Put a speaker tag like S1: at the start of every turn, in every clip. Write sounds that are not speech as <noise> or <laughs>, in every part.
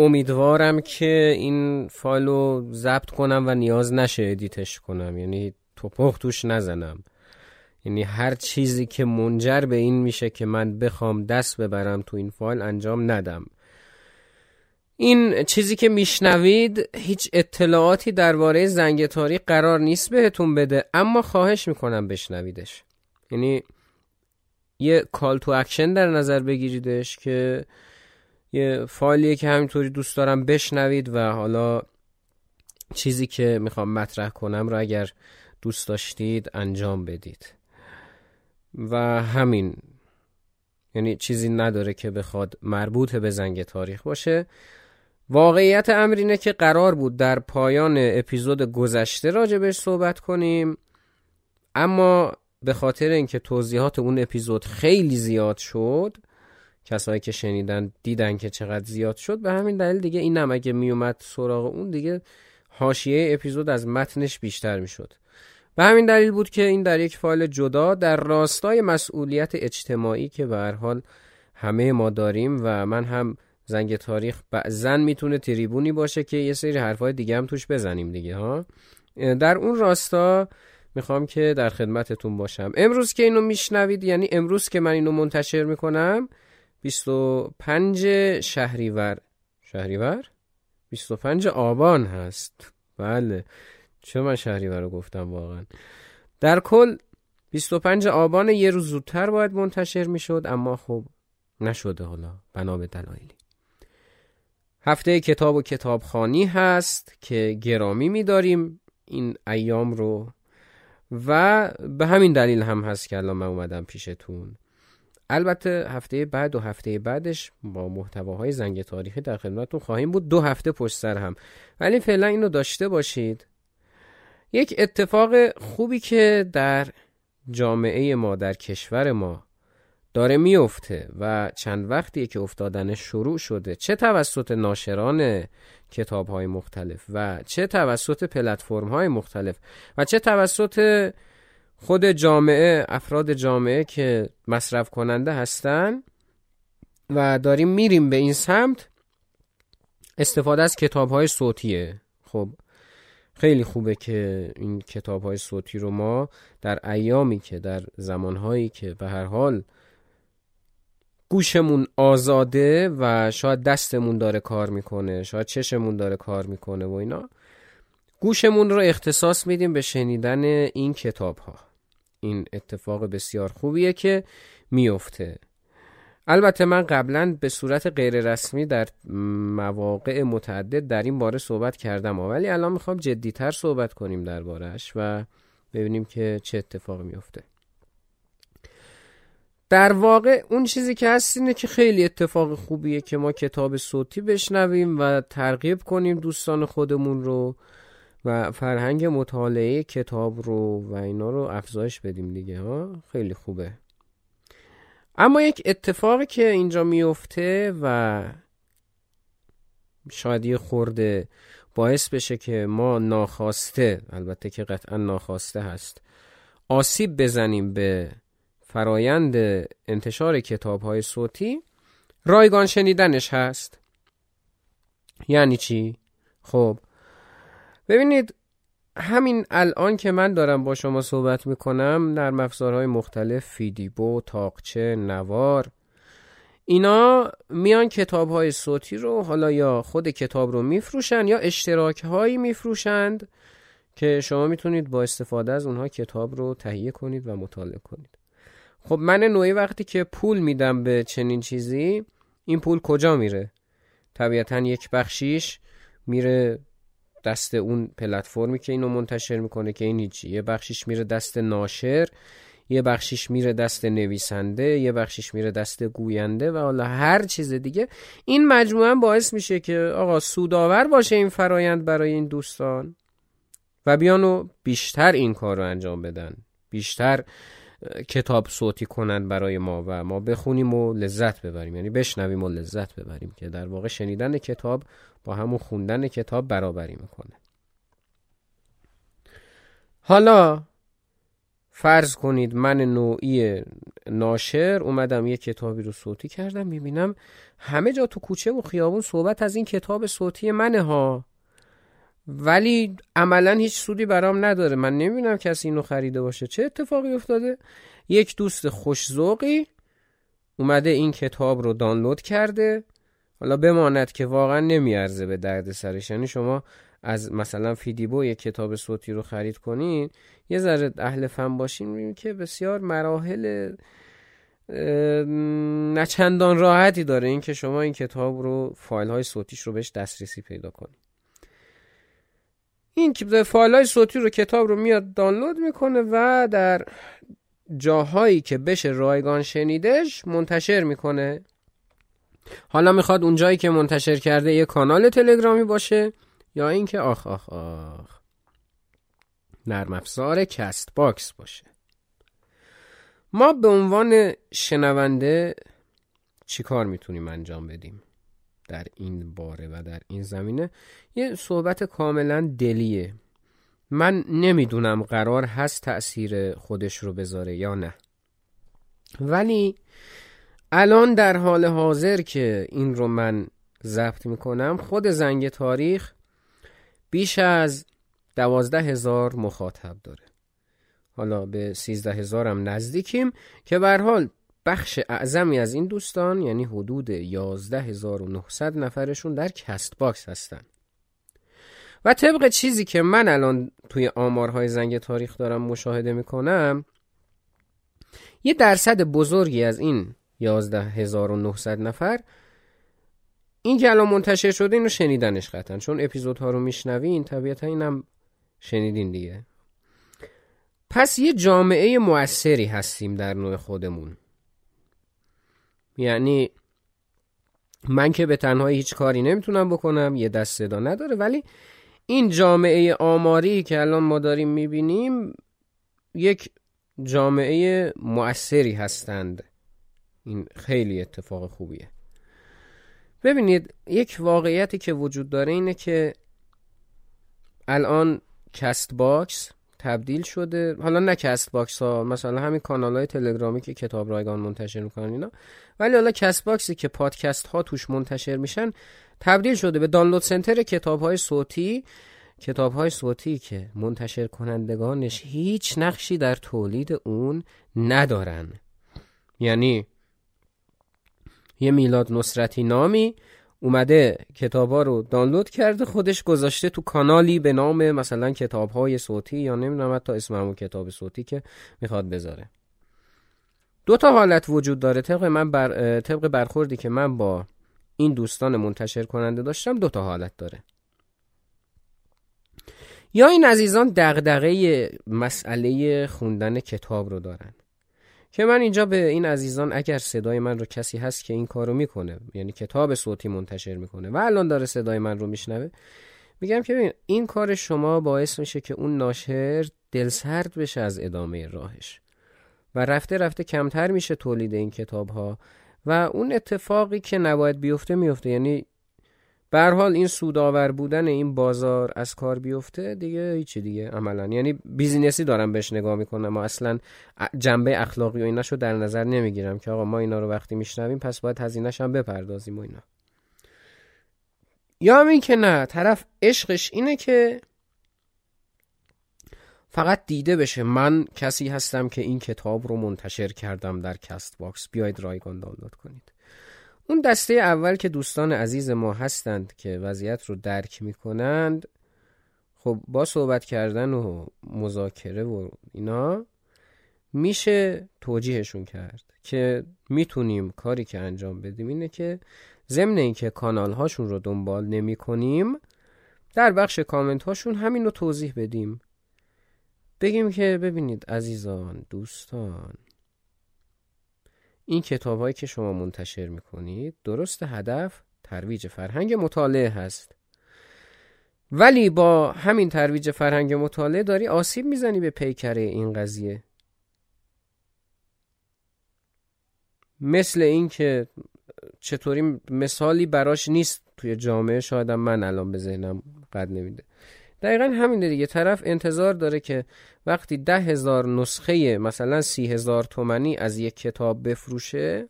S1: امیدوارم که این فایل رو ضبط کنم و نیاز نشه ادیتش کنم. یعنی تپق توش نزنم. یعنی هر چیزی که منجر به این میشه که من بخوام دست ببرم تو این فایل انجام ندم. این چیزی که میشنوید هیچ اطلاعاتی درباره زنگ تاریخ قرار نیست بهتون بده اما خواهش می‌کنم بشنویدش. یعنی یه call to action در نظر بگیریدش که یه فایلیه که همینطوری دوست دارم بشنوید و حالا چیزی که می‌خوام مطرح کنم رو اگر دوست داشتید انجام بدید. و همین یعنی چیزی نداره که بخواد مربوط به زنگ تاریخ باشه. واقعیت امر اینه که قرار بود در پایان اپیزود گذشته راجع بهش صحبت کنیم اما به خاطر اینکه توضیحات اون اپیزود خیلی زیاد شد کسایی که شنیدن دیدن که چقدر زیاد شد به همین دلیل دیگه این هم اگه میومد سراغ اون دیگه حاشیه اپیزود از متنش بیشتر می‌شد. به همین دلیل بود که این در یک فایل جدا در راستای مسئولیت اجتماعی که به هر حال همه ما داریم و من هم زنگ تاریخ بعضا می‌تونه تریبونی باشه که یه سری حرفای دیگه هم توش بزنیم دیگه ها؟ در اون راستا می‌خوام که در خدمتتون باشم. امروز که اینو میشنوید یعنی امروز که من اینو منتشر می‌کنم 25 شهریور. شهریور؟ 25 آبان هست. بله. چه من شهریور رو گفتم واقعا؟ در کل 25 آبان یه روز زودتر باید منتشر می‌شد اما خب نشده حالا. بنا به دلایلی. هفته کتاب و کتابخانی هست که گرامی میداریم این ایام رو و به همین دلیل هم هست که الان من اومدم پیشتون. البته هفته بعد و هفته بعدش با محتواهای زنگ تاریخی در خدمتتون خواهیم بود. دو هفته پشت سر هم. ولی فعلا اینو داشته باشید. یک اتفاق خوبی که در جامعه ما در کشور ما داره میفته و چند وقتیه که افتادن شروع شده. چه توسط ناشران کتاب های مختلف و چه توسط پلتفرم های مختلف و چه توسط خود جامعه افراد جامعه که مصرف کننده هستن و داریم میریم به این سمت استفاده از کتاب های صوتیه. خب خیلی خوبه که این کتاب های صوتی رو ما در ایامی که در زمانهایی که به هر حال گوشمون آزاده و شاید دستمون داره کار می‌کنه شاید چشمون داره کار می‌کنه و اینا گوشمون رو اختصاص میدیم به شنیدن این کتاب ها این اتفاق بسیار خوبیه که میفته. البته من قبلا به صورت غیر رسمی در مواقع متعدد در این باره صحبت کردم ولی الان می‌خوام جدیتر صحبت کنیم دربارهش و ببینیم که چه اتفاق میفته در واقع اون چیزی که هست اینه که خیلی اتفاق خوبیه که ما کتاب صوتی بشنویم و ترغیب کنیم دوستان خودمون رو. و فرهنگ مطالعه کتاب رو و اینا رو افزایش بدیم دیگه ها؟ خیلی خوبه. اما یک اتفاقی که اینجا میفته و شاید یه خورده باعث بشه که ما ناخواسته البته که قطعا ناخواسته هست آسیب بزنیم به فرایند انتشار کتاب های صوتی رایگان شنیدنش هست. یعنی چی؟ خب ببینید همین الان که من دارم با شما صحبت می‌کنم در مفزارهای مختلف فیدیبو، تاقچه، نوار اینا میان کتاب های صوتی رو حالا یا خود کتاب رو میفروشن یا اشتراک هایی میفروشند که شما می‌تونید با استفاده از اونها کتاب رو تهیه کنید و مطالعه کنید. خب من نوعی وقتی که پول میدم به چنین چیزی این پول کجا میره؟ طبیعتا یک بخشیش میره دست اون پلتفرمی که اینو منتشر می‌کنه که این هیچی. یه بخشیش میره دست ناشر یه بخشیش میره دست نویسنده یه بخشیش میره دست گوینده و حالا هر چیز دیگه. این مجموعه باعث میشه که آقا سودآور باشه این فرایند برای این دوستان و بیانو بیشتر این کار رو انجام بدن. بیشتر کتاب صوتی کنند برای ما و ما بخونیم و لذت ببریم. یعنی بشنویم و لذت ببریم که در واقع شنیدن کتاب با همون خوندن کتاب برابری می‌کنه. حالا فرض کنید من نوعی ناشر اومدم یه کتابی رو صوتی کردم می‌بینم همه جا تو کوچه و خیابون صحبت از این کتاب صوتی منه ها. ولی عملا هیچ سودی برام نداره. من نمی‌بینم کسی اینو خریده باشه. چه اتفاقی افتاده؟ یک دوست خوشزوقی اومده این کتاب رو دانلود کرده. حالا بماند که واقعا نمیارزه به درد سرش. یعنی شما از مثلا فیدیبو یک کتاب صوتی رو خرید کنین یه ذره اهل فن باشین که بسیار مراحل نچندان راحتی داره این که شما این کتاب رو فایل های صوتیش رو بهش دسترسی پیدا کنید این فایل های صوتی رو کتاب رو میاد دانلود می‌کنه و در جاهایی که بشه رایگان شنیدش منتشر می‌کنه. حالا می‌خواد اونجایی که منتشر کرده یه کانال تلگرامی باشه یا اینکه آخ آخ آخ. نرم افزار کست باکس باشه. ما به عنوان شنونده چیکار می‌تونیم انجام بدیم؟ در این باره و در این زمینه. یه صحبت کاملا دلیه. من نمی‌دونم قرار هست تأثیر خودش رو بذاره یا نه. ولی الان در حال حاضر که این رو من ضبط می‌کنم خود زنگ تاریخ بیش از دوازده هزار مخاطب داره. حالا به سیزده هزارم نزدیکیم که بر حال بخش اعظمی از این دوستان یعنی حدود یازده هزار و نهصد نفرشون در کست باکس هستن. و طبق چیزی که من الان توی آمارهای زنگ تاریخ دارم مشاهده می‌کنم یه درصد بزرگی از این 11900 نفر این که الان منتشر شده اینو شنیدنش قطعا. چون اپیزودها رو میشنوین طبیعتا اینم شنیدین دیگه. پس یه جامعه موثری هستیم در نوع خودمون. یعنی من که به تنهایی هیچ کاری نمی‌تونم بکنم یه دست صدا نداره. ولی این جامعه آماری که الان ما داریم می‌بینیم یک جامعه مؤثری هستند. این خیلی اتفاق خوبیه. ببینید یک واقعیتی که وجود داره اینه که الان کست باکس تبدیل شده. حالا نه کست باکس ها مثلا همین کانال های تلگرامی که کتاب رایگان منتشر می‌کنن اینا. ولی حالا کست باکسی که پادکست ها توش منتشر میشن تبدیل شده به download center کتاب های صوتی. کتاب های صوتی که منتشر کنندگانش هیچ نقشی در تولید اون ندارن. یعنی یه میلاد نصرتی نامی اومده کتابا رو دانلود کرده خودش گذاشته تو کانالی به نام مثلا کتاب های صوتی یا نمی‌دونم تا اسم همون کتاب صوتی که می‌خواد بذاره. دو تا حالت وجود داره. طبق من بر... طبق برخوردی که من با این دوستان منتشر کننده داشتم دو تا حالت داره. یا این عزیزان دغدغه مسئله خوندن کتاب رو دارن. که من اینجا به این عزیزان اگر صدای من رو کسی هست که این کارو می‌کنه یعنی کتاب صوتی منتشر می‌کنه و الان داره صدای من رو میشنوه میگم که ببین این کار شما باعث میشه که اون ناشر دلسرد بشه از ادامه راهش و رفته رفته کمتر میشه تولید این کتاب ها و اون اتفاقی که نباید بیفته میفته. یعنی به حال این سودآور بودن این بازار از کار بیفته دیگه هیچی دیگه عملا. یعنی بیزینسی دارم بهش نگاه می‌کنم ما اصلا جنبه اخلاقی و ایناشو در نظر نمی‌گیرم که آقا ما اینا رو وقتی میشنویم پس باید هزینهش هم بپردازیم و اینا. یا همین که نه طرف عشقش اینه که فقط دیده بشه من کسی هستم که این کتاب رو منتشر کردم در کست باکس بیاید رایگان دانلود کنید. اون دسته اول که دوستان عزیز ما هستند که وضعیت رو درک می‌کنند خب با صحبت کردن و مذاکره و اینا میشه توجیهشون کرد که می‌تونیم کاری که انجام بدیم اینه که ضمن اینکه کانال هاشون رو دنبال نمی کنیم در بخش کامنت هاشون همین رو توضیح بدیم. بگیم که ببینید عزیزان دوستان این کتابهایی که شما منتشر می‌کنید درست هدف ترویج فرهنگ مطالعه هست. ولی با همین ترویج فرهنگ مطالعه داری آسیب می‌زنی به پیکره این قضیه. مثل این که چطوری مثالی براش نیست توی جامعه شاید من الان به ذهنم قد نمیده. دقیقا همین دیگه. طرف انتظار داره که وقتی ده هزار نسخه مثلا سی هزار تومنی از یک کتاب بفروشه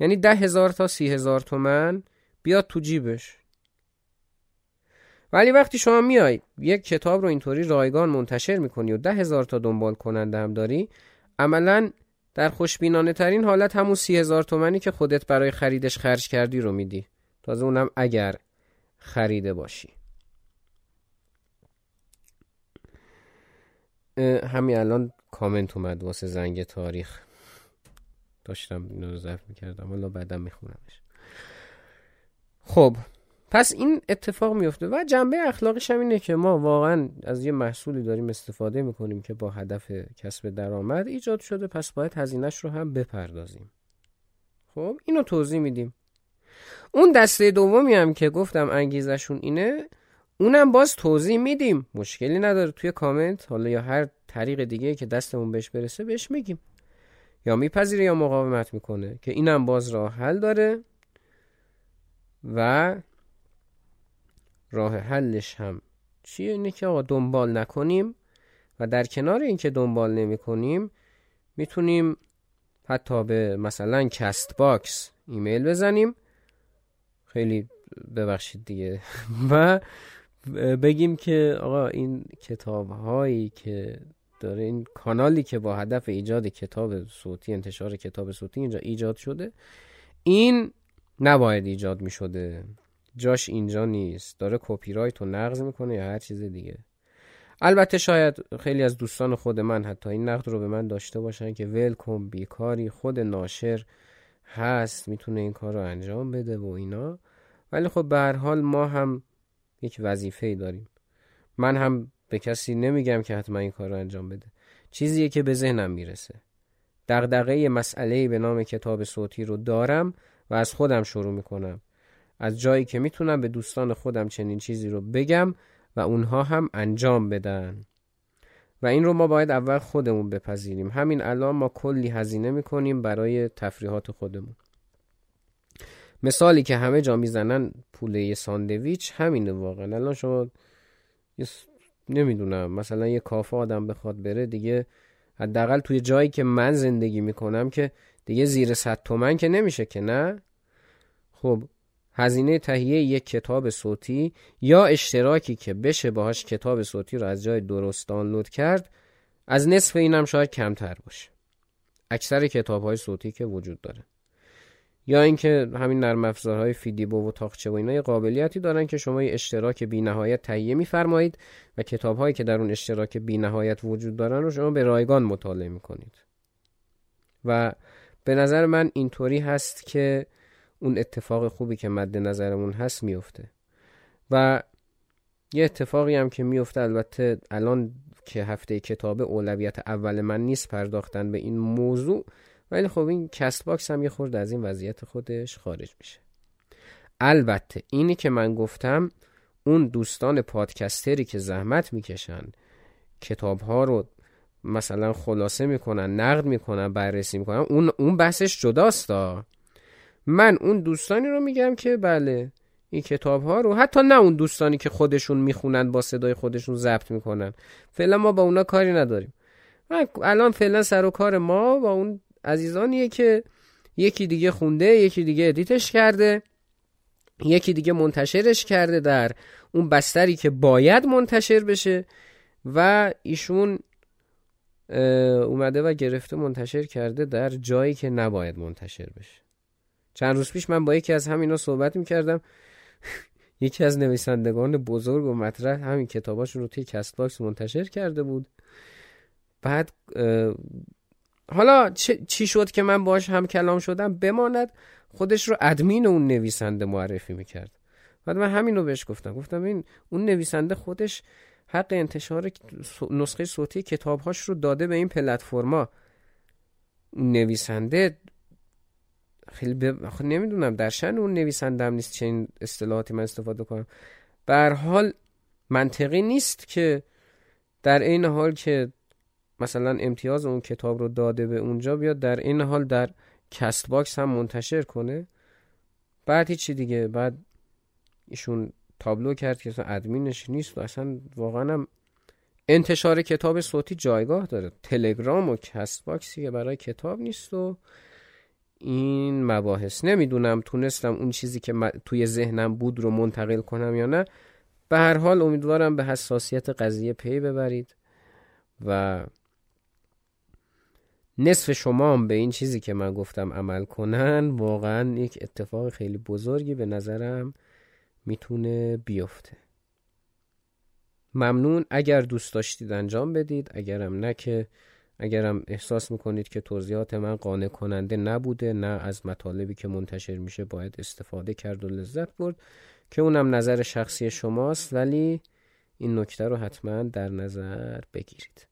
S1: یعنی ده هزار تا سی هزار تومن بیاد تو جیبش. ولی وقتی شما میای یک کتاب رو اینطوری رایگان منتشر می‌کنی و ده هزار تا دنبال کننده هم داری عملا در خوشبینانه ترین حالت همون سی هزار تومنی که خودت برای خریدش خرج کردی رو میدی. تازه اونم اگر خریده باشی. همین الان کامنت اومد واسه زنگ تاریخ. داشتم اینو رو ضبط می‌کردم. حالا بعدا میخونمش. خب پس این اتفاق میفته و جنبه اخلاقش هم اینه که ما واقعا از یه محصولی داریم استفاده می‌کنیم که با هدف کسب درآمد ایجاد شده پس باید هزینهش رو هم بپردازیم. خب اینو توضیح میدیم. اون دسته دومی هم که گفتم انگیزشون اینه اونم باز توضیح میدیم. مشکلی نداره. توی کامنت حالا یا هر طریق دیگه که دستمون بهش برسه بهش میگیم. یا میپذیره یا مقاومت می‌کنه. که اینم باز راه حل داره و راه حلش هم چیه؟ اینه که آقا دنبال نکنیم و در کنار اینکه دنبال نمی کنیم می‌تونیم حتی به مثلا کست باکس ایمیل بزنیم. خیلی ببخشید دیگه. <laughs> و بگیم که آقا این کتاب هایی که داره این کانالی که با هدف ایجاد کتاب صوتی انتشار کتاب صوتی اینجا ایجاد شده این نباید ایجاد می شده جاش اینجا نیست. داره کپی رایت رو نقض می‌کنه یا هر چیز دیگه. البته شاید خیلی از دوستان خود من حتی این نقد رو به من داشته باشن که ولکم بیکاری خود ناشر هست می‌تونه این کار رو انجام بده و اینا. ولی خب به هر حال ما هم یک وظیفه ای داریم. من هم به کسی نمیگم که حتما این کار رو انجام بده. چیزیه که به ذهنم می‌رسه. دغدغه مسئله به نام کتاب صوتی رو دارم و از خودم شروع می‌کنم. از جایی که می‌تونم به دوستان خودم چنین چیزی رو بگم و اونها هم انجام بدن. و این رو ما باید اول خودمون بپذیریم. همین الان ما کلی هزینه می‌کنیم برای تفریحات خودمون. مثالی که همه جا می‌زنن پوله ساندویچ همینه واقعا. الان شما نمی‌دونم مثلا یه کافه آدم بخواد بره دیگه حداقل توی جایی که من زندگی می‌کنم که دیگه زیر صد تومن که نمیشه که نه؟ خب هزینه تهیه یک کتاب صوتی یا اشتراکی که بشه باهاش کتاب صوتی رو از جای درست دانلود کرد از نصف اینم شاید کمتر باشه. اکثر کتاب های صوتی که وجود داره. یا اینکه همین نرم افزارهای فیدیبو و تاخچه و اینا قابلیتی دارن که شما یه اشتراک نهایت تهیه میفرمایید و کتابهایی که در اون اشتراک نهایت وجود دارن رو شما به رایگان مطالعه می‌کنید. و به نظر من اینطوری هست که اون اتفاق خوبی که مد نظرمون هست میفته و یه اتفاقی هم که میفته البته الان که هفته کتاب اولویت اول من نیست پرداختن به این موضوع ولی خب این کست باکس هم یه خورده از این وضعیت خودش خارج میشه. البته اینی که من گفتم اون دوستان پادکستری که زحمت می‌کشن کتاب ها رو مثلا خلاصه می‌کنن نقد می‌کنن بررسی می‌کنن اون اون بحثش جداست من اون دوستانی رو میگم که بله این کتاب ها رو حتی نه اون دوستانی که خودشون می‌خونن با صدای خودشون ضبط می‌کنن. فعلا ما با اونا کاری نداریم. الان فعلا سر و کار ما با اون عزیزانیه که یکی دیگه خونده یکی دیگه ادیتش کرده یکی دیگه منتشرش کرده در اون بستری که باید منتشر بشه و ایشون اومده و گرفته منتشر کرده در جایی که نباید منتشر بشه. چند روز پیش من با یکی از همینا صحبت می‌کردم. <laughs> یکی از نویسندگان بزرگ و مطرح همین کتاباشون رو توی Castbox منتشر کرده بود. بعد حالا چی شد که من باش هم کلام شدم؟ بماند. خودش رو ادمین اون نویسنده معرفی می‌کرد. بعد من همین رو بهش گفتم. گفتم این اون نویسنده خودش حق انتشار نسخه صوتی کتابهاش رو داده به این پلتفرما. نویسنده خیلی ب... نمی‌دونم در شن اون نویسنده هم نیست چه این اصطلاحاتی من استفاده کنم. به حال منطقی نیست که در این حال که مثلا امتیاز اون کتاب رو داده به اونجا بیاد در این حال در Castbox هم منتشر کنه. بعد هیچی دیگه. بعد ایشون تابلو کرد که اصلا ادمینش نیست و اصلا واقعا هم انتشار کتاب صوتی جایگاه داره. تلگرام و Castbox ی که برای کتاب نیست و این مباحث. نمی‌دونم تونستم اون چیزی که توی ذهنم بود رو منتقل کنم یا نه. به هر حال امیدوارم به حساسیت قضیه پی ببرید و نصف شما هم به این چیزی که من گفتم عمل کنن واقعا یک اتفاق خیلی بزرگی به نظرم می‌تونه بیفته. ممنون. اگر دوست داشتید انجام بدید اگرم نه که اگرم احساس می‌کنید که توضیحات من قانع کننده نبوده نه از مطالبی که منتشر میشه باید استفاده کرد و لذت برد که اونم نظر شخصی شماست ولی این نکته رو حتما در نظر بگیرید.